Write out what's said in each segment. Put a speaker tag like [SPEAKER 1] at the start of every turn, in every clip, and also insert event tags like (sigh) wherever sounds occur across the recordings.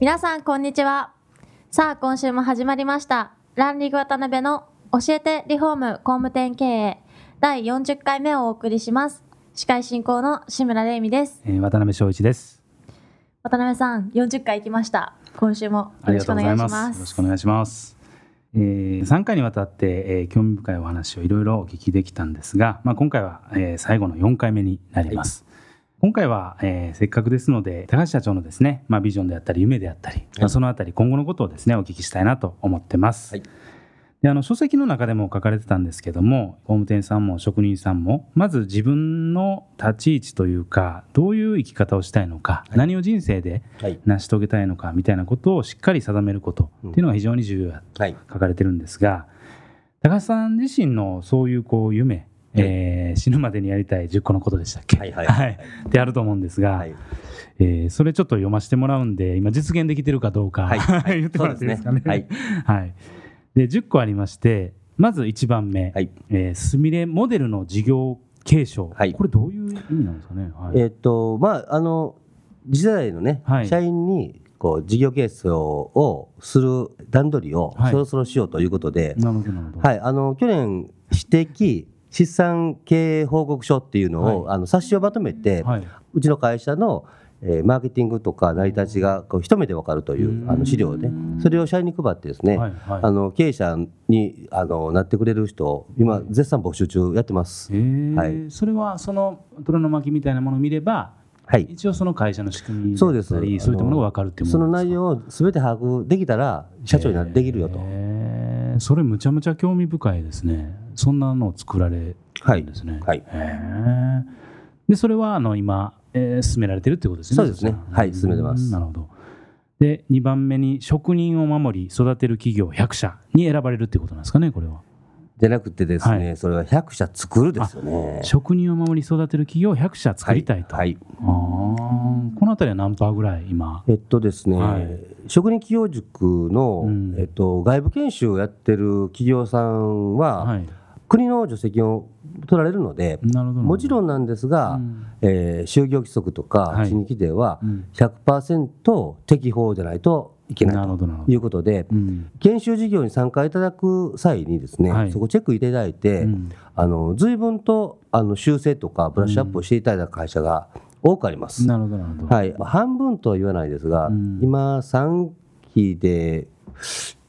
[SPEAKER 1] 皆さんこんにちは。さあ今週も始まりました。ランリグ渡辺の教えてリフォーム工務店経営。第40回目をお送りします。司会進行の志村玲美です。
[SPEAKER 2] えー渡辺翔一です。
[SPEAKER 1] 渡辺さん40回行きました。今週もよろしくお願いします。
[SPEAKER 2] よろしくお願いします。えー、3回にわたって、えー興味深いお話をいろいろお聞きできたんですが、まあ、今回は、えー最後の4回目になります。今回は、えーせっかくですので高橋社長のですね、まあ、ビジョンであったり夢であったり、まあ、そのあたり今後のことをですねお聞きしたいなと思ってます。
[SPEAKER 3] はい
[SPEAKER 2] であの書籍の中でも書かれてたんですけども工務店さんも職人さんもまず自分の立ち位置というかどういう生き方をしたいのか、何を人生で
[SPEAKER 3] はい。
[SPEAKER 2] 成し遂げたいのかみたいなことをしっかり定めることっていうのが非常に重要だと
[SPEAKER 3] はい。
[SPEAKER 2] 書かれてるんですが高橋さん自身のそういうこう夢、えー死ぬまでにやりたい10個のことでしたっけ、
[SPEAKER 3] はいはいはい
[SPEAKER 2] ってあると思うんですが、
[SPEAKER 3] はい。
[SPEAKER 2] えーそれちょっと読ませてもらうんで今実現できてるかどうか、
[SPEAKER 3] はい。(laughs)
[SPEAKER 2] 言ってもらっていいですかね？
[SPEAKER 3] そうです
[SPEAKER 2] はい。で10個ありましてまず1番目、
[SPEAKER 3] はい。
[SPEAKER 2] えーすみれモデルの事業継承、
[SPEAKER 3] はい。
[SPEAKER 2] これどういう意味なんですかね？はい。
[SPEAKER 3] えーっと、まあ、あの、次世代のね、
[SPEAKER 2] はい。
[SPEAKER 3] 社員に、こう、事業継承をする段取りを
[SPEAKER 2] はい。
[SPEAKER 3] そろそろしようということで、
[SPEAKER 2] なるほどなるほど。
[SPEAKER 3] はい。あの、去年、私的資産経営報告書っていうのを、
[SPEAKER 2] は
[SPEAKER 3] あの冊子をまとめて、
[SPEAKER 2] はい。う
[SPEAKER 3] ちの会社の、えーマーケティングとか成り立ちがこう一目で分かるといううあの資料で、それを社員に配ってですね、
[SPEAKER 2] はいはい。
[SPEAKER 3] あの経営者にあのなってくれる人を今絶賛募集中やってます。
[SPEAKER 2] えー。
[SPEAKER 3] はい。
[SPEAKER 2] それはその虎の巻みたいなものを見れば
[SPEAKER 3] はい。
[SPEAKER 2] 一応その会社の仕組みだ
[SPEAKER 3] そうです。
[SPEAKER 2] ったりそういったものが分かるっていうも
[SPEAKER 3] そ
[SPEAKER 2] の
[SPEAKER 3] 内容をすべて把握できたら社長になできるよと。
[SPEAKER 2] へー。それむちゃむちゃ興味深いですねそんなのを作られるんですね、
[SPEAKER 3] はい。
[SPEAKER 2] へー。でそれはあの今、えー進められてるってことですね
[SPEAKER 3] そうですね。はい進めてます。
[SPEAKER 2] うんなるほど。で2番目に職人を守り育てる企業100社に選ばれるっていうことなんですかねこれは。
[SPEAKER 3] じゃなくてですね、
[SPEAKER 2] は
[SPEAKER 3] それは100社作るですよね。
[SPEAKER 2] 職人を守り育てる企業100社作りたいと、
[SPEAKER 3] はい。はい
[SPEAKER 2] あー。この辺りは何パーぐらい今？
[SPEAKER 3] えっとですね、
[SPEAKER 2] はい。
[SPEAKER 3] 職人企業塾の、
[SPEAKER 2] うん。
[SPEAKER 3] えっと、外部研修をやってる企業さんは、
[SPEAKER 2] はい
[SPEAKER 3] 国の助成金を取られるので、もちろんなんですが、
[SPEAKER 2] うん。
[SPEAKER 3] えー就業規則とか
[SPEAKER 2] はい。
[SPEAKER 3] 地域では
[SPEAKER 2] うん。
[SPEAKER 3] 100%適法じゃないといけないということで、
[SPEAKER 2] うん。
[SPEAKER 3] 研修事業に参加いただく際にですね、
[SPEAKER 2] はい。
[SPEAKER 3] そこチェックいただいて、
[SPEAKER 2] うん。
[SPEAKER 3] あの随分とあの修正とかブラッシュアップをしていただいた会社が多くあります。
[SPEAKER 2] なるほど
[SPEAKER 3] はい、まあ半分とは言わないですが、
[SPEAKER 2] うん。
[SPEAKER 3] 今3期で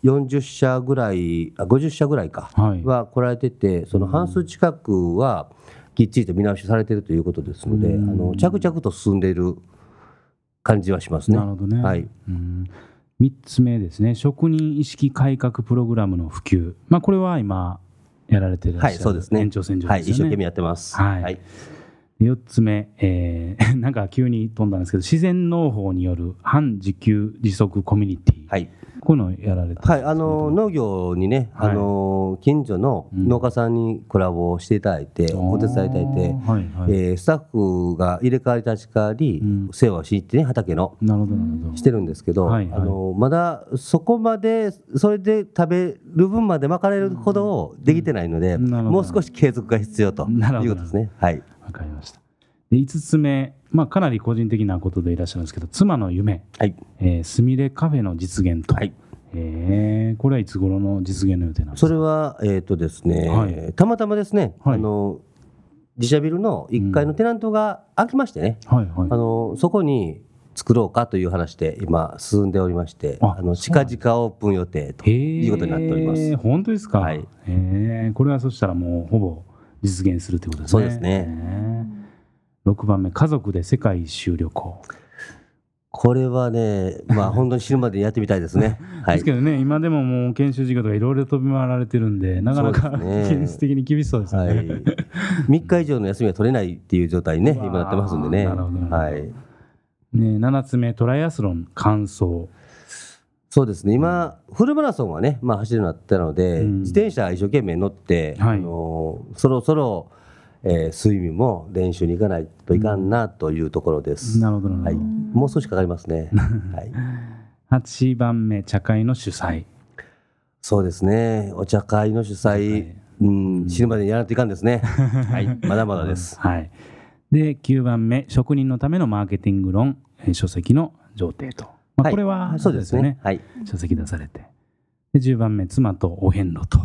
[SPEAKER 3] 40社ぐらいあ50社ぐらいか。
[SPEAKER 2] はい。
[SPEAKER 3] は来られててその半数近くはきっちりと見直しされているということですので、
[SPEAKER 2] うん。
[SPEAKER 3] あの着々と進んでいる感じはしますね。
[SPEAKER 2] なるほどね。
[SPEAKER 3] はい。
[SPEAKER 2] うん。3つ目ですね、職人意識改革プログラムの普及、まあ、これは今、やられてる、
[SPEAKER 3] はい、そうですね。
[SPEAKER 2] 延長線上
[SPEAKER 3] はい、
[SPEAKER 2] ですよね。
[SPEAKER 3] 一生懸命やってます。
[SPEAKER 2] はい。4つ目、えー (laughs) なんか急に飛んだんですけど、自然農法による反自給自足コミュニティ、
[SPEAKER 3] はい、
[SPEAKER 2] こういうのをやられて
[SPEAKER 3] はい、あの農業にね、
[SPEAKER 2] はい。
[SPEAKER 3] あの近所の農家さんにコラボをしていただいて、お手伝いいただいて、
[SPEAKER 2] はいはい。
[SPEAKER 3] えースタッフが入れ替わり立ち替わり、
[SPEAKER 2] うん。
[SPEAKER 3] 世話をしに行ってね畑の。
[SPEAKER 2] なるほど、なるほど。
[SPEAKER 3] してるんですけど、
[SPEAKER 2] はいはい。
[SPEAKER 3] あのまだそこまでそれで食べる分までまかれるほどできてないので、
[SPEAKER 2] うん
[SPEAKER 3] もう少し継続が必要ということですね。はい、
[SPEAKER 2] わかりました。で5つ目、まあ、かなり個人的なことでいらっしゃるんですけど、妻の夢、すみれカフェの実現と、
[SPEAKER 3] はい。
[SPEAKER 2] えーこれはいつ頃の実現の予定なんですか？
[SPEAKER 3] それはえっ、とですね、
[SPEAKER 2] はい。
[SPEAKER 3] たまたまですね、
[SPEAKER 2] はい。
[SPEAKER 3] あの自社ビルの1階のテナントが空きましてね、
[SPEAKER 2] はいはい。
[SPEAKER 3] あのそこに作ろうかという話で今進んでおりまして、
[SPEAKER 2] あ
[SPEAKER 3] あの近々オープン予定ということになっております。
[SPEAKER 2] へー本当ですか、
[SPEAKER 3] はい。
[SPEAKER 2] へーこれはそしたらもうほぼ実現するということですね。
[SPEAKER 3] そうですね。
[SPEAKER 2] へー6番目、家族で世界一周旅行。
[SPEAKER 3] これはね、まあ (laughs) 本当に死ぬまでやってみたいですね。(laughs) はい
[SPEAKER 2] です。けどね、今でももう研修事業とかいろいろ飛び回られてるんで、なかなか
[SPEAKER 3] ね (laughs)
[SPEAKER 2] 現実的に厳しそうですよね。
[SPEAKER 3] はい。3日以上の休みは取れないっていう状態にね、今なってますんでね。
[SPEAKER 2] なるほど
[SPEAKER 3] はい。
[SPEAKER 2] ね、7つ目トライアスロン完走
[SPEAKER 3] そうですね今、フルマラソンはね、まあ、走るようになったので、
[SPEAKER 2] うん
[SPEAKER 3] 自転車一生懸命乗って、
[SPEAKER 2] はい
[SPEAKER 3] あのそろそろ、えー睡眠も練習に行かないといかんなというところです。
[SPEAKER 2] なるほどな
[SPEAKER 3] はい、もう少しかかりますね。はい、
[SPEAKER 2] 8番目茶会の主催。
[SPEAKER 3] そうですね、お茶会の主催、うん、死ぬまでにやらないといかんですね。(laughs) はい、まだまだです。
[SPEAKER 2] はい、で9番目職人のためのマーケティング論えー書籍の上呈と、まあ、
[SPEAKER 3] はい。
[SPEAKER 2] これは
[SPEAKER 3] そうですね。はい、
[SPEAKER 2] 書籍出されて。で10番目妻とお遍路と。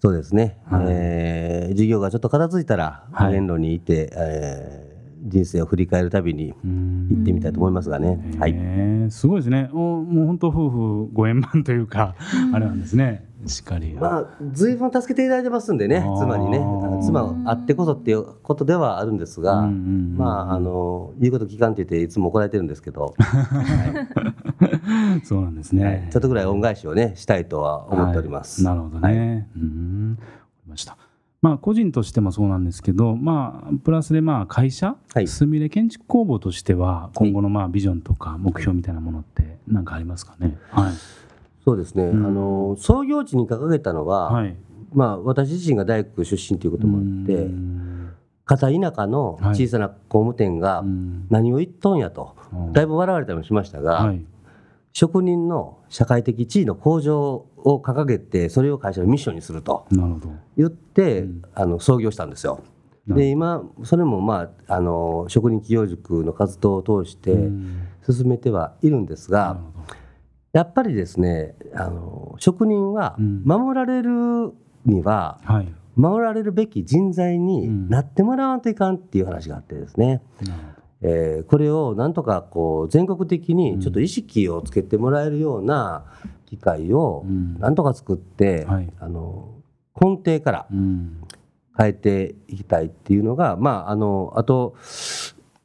[SPEAKER 3] そうですね。
[SPEAKER 2] はい。
[SPEAKER 3] えー授業がちょっと片付いたら、
[SPEAKER 2] は
[SPEAKER 3] 路にいて、えー人生を振り返るたびに
[SPEAKER 2] うん。
[SPEAKER 3] 行ってみたいと思いますがね。はい。
[SPEAKER 2] すごいですね。おもう本当夫婦ご円満というか、あれなんですね。しっかり、
[SPEAKER 3] まあ、ずいぶん助けていただいてますんでね妻にね、妻あってこそっていうことではあるんですが、
[SPEAKER 2] うんうんうん
[SPEAKER 3] まあ、あの、言うこと聞かんって言って、いつも怒られてるんですけど、(laughs)
[SPEAKER 2] そうなんですね、
[SPEAKER 3] はい。ちょっとぐらい恩返しをね、したいとは思っております。
[SPEAKER 2] はい。なるほどね。うん。わかりました。まあ個人としてもそうなんですけど、まあプラスでまあ会社、
[SPEAKER 3] はい。
[SPEAKER 2] すみれ建築工房としては今後のまあビジョンとか目標みたいなものって何かありますかね？はい。
[SPEAKER 3] そうですね、
[SPEAKER 2] うん。
[SPEAKER 3] あの、創業地に掲げたのは、
[SPEAKER 2] はい。
[SPEAKER 3] まあ、私自身が大工出身ということもあって
[SPEAKER 2] う、ん。
[SPEAKER 3] 片田舎の小さな工務店が
[SPEAKER 2] うん。
[SPEAKER 3] 何を言っとんやと、だいぶ笑われたりもしましたが、
[SPEAKER 2] はい。
[SPEAKER 3] 職人の社会的地位の向上を掲げて、それを会社のミッションにすると。言って、
[SPEAKER 2] うん。
[SPEAKER 3] あの創業したんですよ。
[SPEAKER 2] な
[SPEAKER 3] で今それもまああの職人企業塾の活動を通して
[SPEAKER 2] うん。
[SPEAKER 3] 進めてはいるんです
[SPEAKER 2] な
[SPEAKER 3] がやっぱりですねあの職人は
[SPEAKER 2] うん。
[SPEAKER 3] 守られるには
[SPEAKER 2] はい。
[SPEAKER 3] 守られるべき人材になってもらわんといかんっていう話があってですね、
[SPEAKER 2] なる
[SPEAKER 3] えーこれをなんとかこう全国的にちょっと意識をつけてもらえるような機会を
[SPEAKER 2] うん。
[SPEAKER 3] なんとか作って、
[SPEAKER 2] はい。
[SPEAKER 3] あの根底から。変えていきたいっていうのが、まあ、あのあと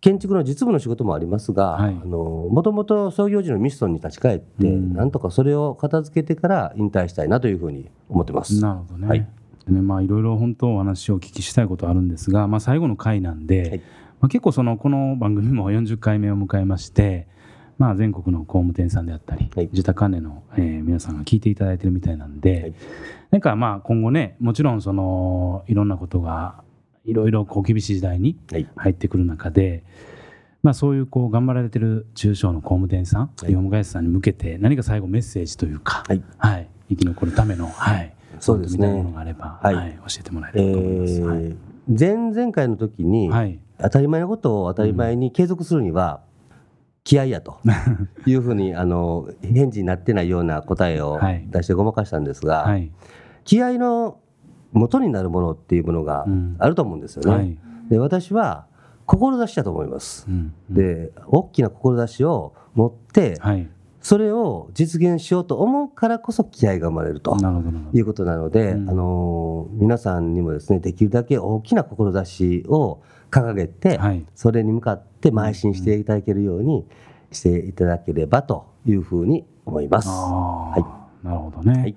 [SPEAKER 3] 建築の実務の仕事もありますが、
[SPEAKER 2] はい。
[SPEAKER 3] あのもともと創業時のミッションに立ち返って、
[SPEAKER 2] うん。
[SPEAKER 3] なんとかそれを片付けてから引退したいなというふうに思ってます。
[SPEAKER 2] なるほどね。
[SPEAKER 3] はい。
[SPEAKER 2] でねまあいろいろ本当お話をお聞きしたいことあるんですが、まあ、最後の回なんで、
[SPEAKER 3] はい
[SPEAKER 2] まあ、結構そのこの番組も40回目を迎えまして、まあ、全国の工務店さんであったり、
[SPEAKER 3] はい。
[SPEAKER 2] 自宅関連の、えー皆さんが聞いていただいてるみたいなんで、
[SPEAKER 3] はい。
[SPEAKER 2] なんかまあ今後ねもちろんそのいろんなことがいろいろこう厳しい時代に
[SPEAKER 3] はい。
[SPEAKER 2] 入ってくる中で、まあ、そういうこう頑張られてる中小の工務店さん、
[SPEAKER 3] い。
[SPEAKER 2] リフォーム会社さんに向けて何か最後メッセージというか、
[SPEAKER 3] はい。
[SPEAKER 2] はい、生き残るための、はい、
[SPEAKER 3] そうですね。
[SPEAKER 2] ものがあれば、
[SPEAKER 3] はい。
[SPEAKER 2] はい。教えてもらえ
[SPEAKER 3] え
[SPEAKER 2] ればと思います。はい。
[SPEAKER 3] ー前々回の時に、
[SPEAKER 2] はい
[SPEAKER 3] 当たり前のことを当たり前に継続するには、気合やと (laughs) いうふうにあの返事になってないような答えを
[SPEAKER 2] はい。
[SPEAKER 3] 出してごまかしたんですが、
[SPEAKER 2] はい。
[SPEAKER 3] 気合の元になるものっていうものが
[SPEAKER 2] うん。
[SPEAKER 3] あると思うんですよね。
[SPEAKER 2] はい。
[SPEAKER 3] で私は志だと思います。
[SPEAKER 2] うん。
[SPEAKER 3] で大きな志を持って
[SPEAKER 2] はい、
[SPEAKER 3] それを実現しようと思うからこそ気合が生まれるということなので、
[SPEAKER 2] うん。
[SPEAKER 3] あの皆さんにもですねできるだけ大きな志を掲げて、
[SPEAKER 2] はい。
[SPEAKER 3] それに向かって邁進していただけるようにしていただければというふうに思います。
[SPEAKER 2] あ
[SPEAKER 3] は
[SPEAKER 2] ーなるほどね、
[SPEAKER 3] はい。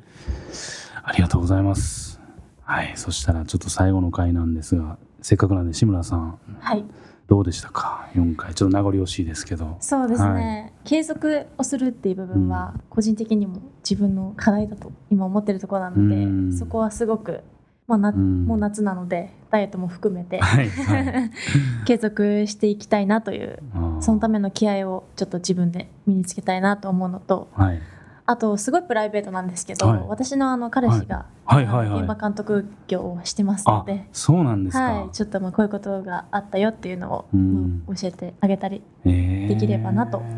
[SPEAKER 2] ありがとうございます。はい。そしたらちょっと最後の回なんですがせっかくなんで志村さん
[SPEAKER 1] はい。
[SPEAKER 2] どうでしたか？4回。ちょっと名残惜しいですけど。
[SPEAKER 4] そうですね、継続をするっていう部分は個人的にも自分の課題だと今思ってるところなので、
[SPEAKER 2] うん。
[SPEAKER 4] そこはすごく、まあな
[SPEAKER 2] うん。
[SPEAKER 4] もう夏なのでダイエットも含めて
[SPEAKER 2] はいはい。(laughs)
[SPEAKER 4] 継続していきたいなというそのための気合をちょっと自分で身につけたいなと思うのと
[SPEAKER 2] はい
[SPEAKER 4] あとすごいプライベートなんですけど、
[SPEAKER 2] はい。
[SPEAKER 4] 私のあの彼氏が、
[SPEAKER 2] はい。はい。はい。
[SPEAKER 4] 現場監督業をしてますの
[SPEAKER 2] あ
[SPEAKER 4] で。
[SPEAKER 2] そうなんですか、
[SPEAKER 4] はい、ちょっとまあこういうことがあったよっていうのを、教えてあげたり
[SPEAKER 2] えー。
[SPEAKER 4] できればなと。(laughs)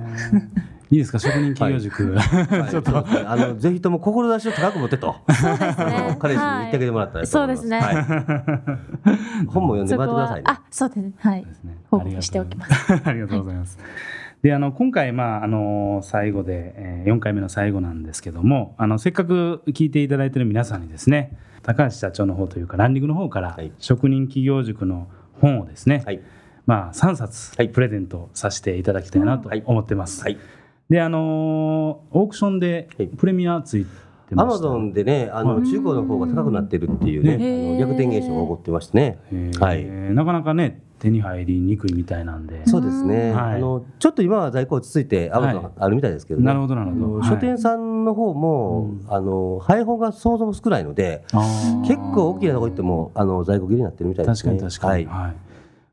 [SPEAKER 2] いいですか？職人企業塾、
[SPEAKER 3] はい。(laughs)
[SPEAKER 2] ちょっと。
[SPEAKER 3] あのぜひとも志を高く持ってと、
[SPEAKER 4] そうですね。(laughs)
[SPEAKER 3] 彼氏に言ってあげてもらったらいいと思います。
[SPEAKER 4] そうですね。
[SPEAKER 3] はい。本も読んでもらってくださいね。
[SPEAKER 4] あそうですね。はい。報告しておきます。
[SPEAKER 2] ありがとうございます。であの今回、まあ、あの最後で、えー4回目の最後なんですけどもあのせっかく聞いていただいている皆さんにですね高橋社長の方というかランディングの方から、
[SPEAKER 3] はい。
[SPEAKER 2] 職人企業塾の本をですね、
[SPEAKER 3] はい。
[SPEAKER 2] まあ、3冊
[SPEAKER 3] はい。
[SPEAKER 2] プレゼントさせていただきたいなと
[SPEAKER 3] はい。
[SPEAKER 2] 思ってます。
[SPEAKER 3] はい。
[SPEAKER 2] であのオークションで
[SPEAKER 3] はい。
[SPEAKER 2] プレミアついてました。
[SPEAKER 3] アマゾンでね、あの
[SPEAKER 2] はい。
[SPEAKER 3] 中古の方が高くなってるっていうね、
[SPEAKER 4] ね
[SPEAKER 3] あの逆転現象が起こってましてね。はい。
[SPEAKER 2] なかなかね手に入りにくいみたいなんで。
[SPEAKER 3] そうですね。
[SPEAKER 2] はい。
[SPEAKER 3] あのちょっと今は在庫落ち着いてアマゾ
[SPEAKER 2] はい
[SPEAKER 3] ンあるみたいですけどね。
[SPEAKER 2] なるほどなるほど、はい。
[SPEAKER 3] 書店さんの方も、
[SPEAKER 2] うん。
[SPEAKER 3] あの配本がそもそも少ないので、結構大きなとこ行ってもあの在庫切れになってるみたいですね。
[SPEAKER 2] 確かに確かに、
[SPEAKER 3] はい。
[SPEAKER 2] はい。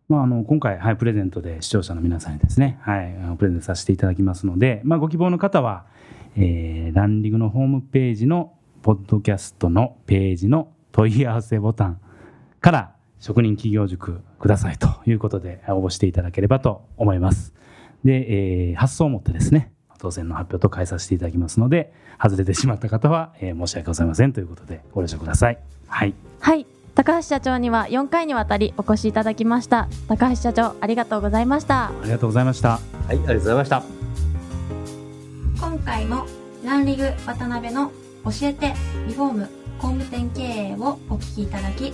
[SPEAKER 2] まあ、あの今回、はい、プレゼントで視聴者の皆さんにですね、はい、あのプレゼントさせていただきますので、まあ、ご希望の方は、えーランリグのホームページのポッドキャストのページの問い合わせボタンから職人企業塾くださいということで応募していただければと思います。で、えー発送をもってですね当選の発表と変えさせていただきますので外れてしまった方は、えー申し訳ございませんということでご了承ください。はい
[SPEAKER 4] はい高橋社長には4回にわたりお越しいただきました高橋社長ありがとうございました
[SPEAKER 2] ありがとうございました。
[SPEAKER 3] はい、ありがとうございました。
[SPEAKER 1] 今回もランリグ渡辺の教えてリフォーム工務店経営をお聞きいただき